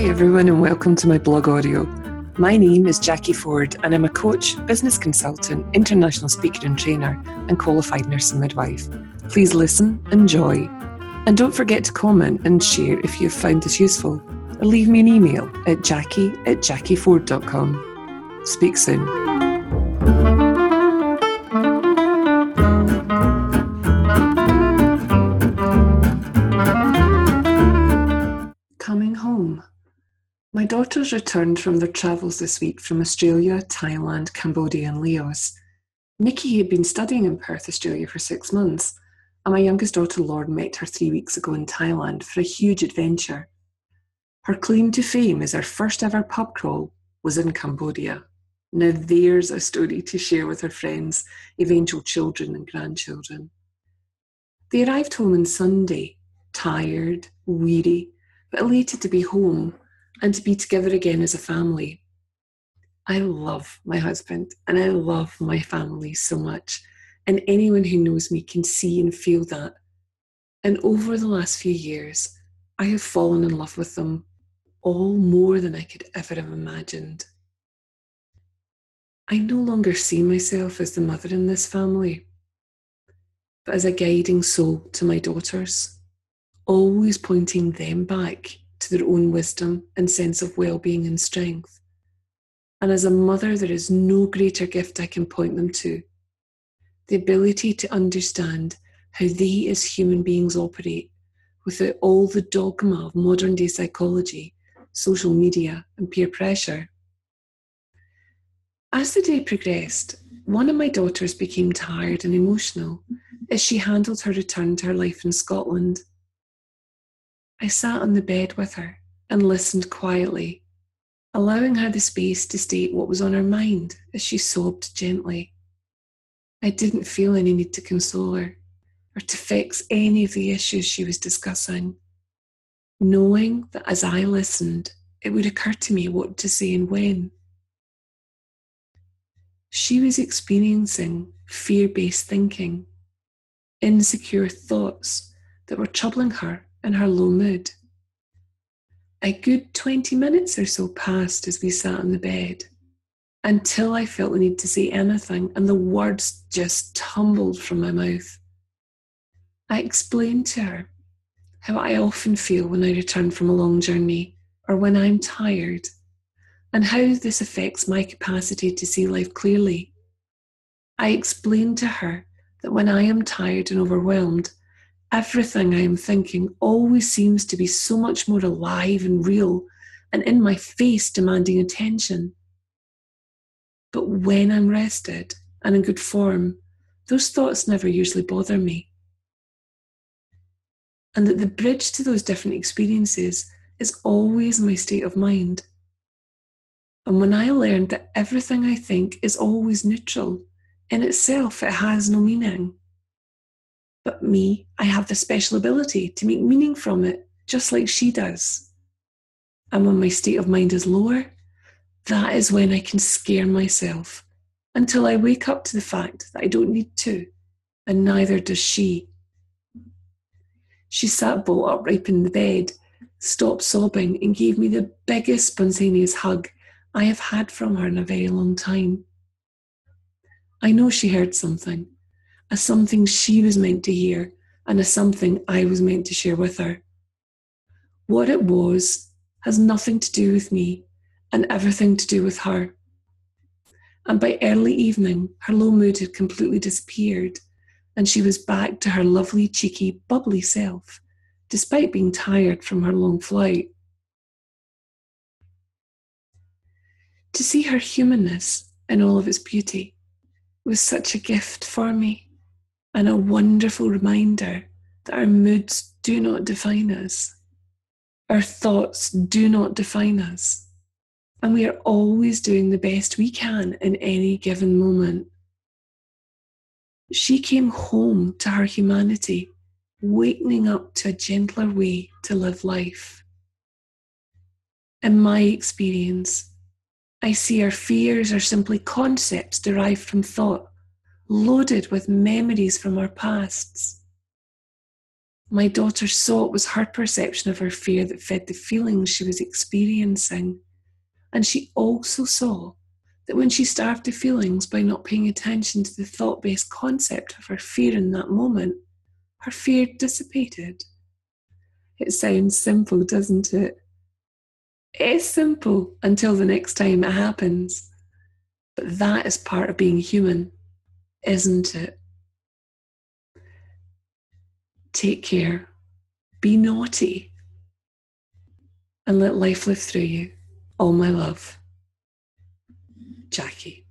Hi, everyone, and welcome to my blog audio. My name is Jacquie Forde, and I'm a coach, business consultant, international speaker and trainer, and qualified nurse and midwife. Please listen, enjoy, and don't forget to comment and share if you've found this useful, or leave me an email at jacquie at jacquieforde.com. Speak soon. My daughters returned from their travels this week from Australia, Thailand, Cambodia, and Laos. Nikki had been studying in Perth, Australia for six months, and my youngest daughter Lauren met her three weeks ago in Thailand for a huge adventure. Her claim to fame as her first ever pub crawl was in Cambodia. Now there's a story to share with her friends, eventual children and grandchildren. They arrived home on Sunday, tired, weary, but elated to be home and to be together again as a family. I love my husband and I love my family so much. And anyone who knows me can see and feel that. And over the last few years, I have fallen in love with them all more than I could ever have imagined. I no longer see myself as the mother in this family, but as a guiding soul to my daughters, always pointing them back to their own wisdom and sense of well being and strength. And as a mother, there is no greater gift I can point them to the ability to understand how they as human beings operate without all the dogma of modern day psychology, social media, and peer pressure. As the day progressed, one of my daughters became tired and emotional as she handled her return to her life in Scotland. I sat on the bed with her and listened quietly, allowing her the space to state what was on her mind as she sobbed gently. I didn't feel any need to console her or to fix any of the issues she was discussing, knowing that as I listened, it would occur to me what to say and when. She was experiencing fear based thinking, insecure thoughts that were troubling her in her low mood. A good 20 minutes or so passed as we sat on the bed until I felt the need to say anything, and the words just tumbled from my mouth. I explained to her how I often feel when I return from a long journey or when I'm tired, and how this affects my capacity to see life clearly. I explained to her that when I am tired and overwhelmed, everything I am thinking always seems to be so much more alive and real and in my face demanding attention. But when I'm rested and in good form, those thoughts never usually bother me. And that the bridge to those different experiences is always my state of mind. And when I learned that everything I think is always neutral, in itself it has no meaning. But me, I have the special ability to make meaning from it, just like she does. And when my state of mind is lower, that is when I can scare myself until I wake up to the fact that I don't need to, and neither does she. She sat bolt upright in the bed, stopped sobbing, and gave me the biggest spontaneous hug I have had from her in a very long time. I know she heard something, a something she was meant to hear, and a something I was meant to share with her. What it was has nothing to do with me and everything to do with her. And by early evening, her low mood had completely disappeared, and she was back to her lovely, cheeky, bubbly self, despite being tired from her long flight. To see her humanness in all of its beauty was such a gift for me, and a wonderful reminder that our moods do not define us, our thoughts do not define us and we are always doing the best we can in any given moment. She came home to her humanity, wakening up to a gentler way to live life. In my experience, I see our fears are simply concepts derived from thought, loaded with memories from our pasts. My daughter saw it was her perception of her fear that fed the feelings she was experiencing. And she also saw that when she starved the feelings by not paying attention to the thought based concept of her fear in that moment, her fear dissipated. It sounds simple, doesn't it? It is simple until the next time it happens. But that is part of being human, isn't it? Take care, be naughty, and let life live through you. All my love. Jacquie.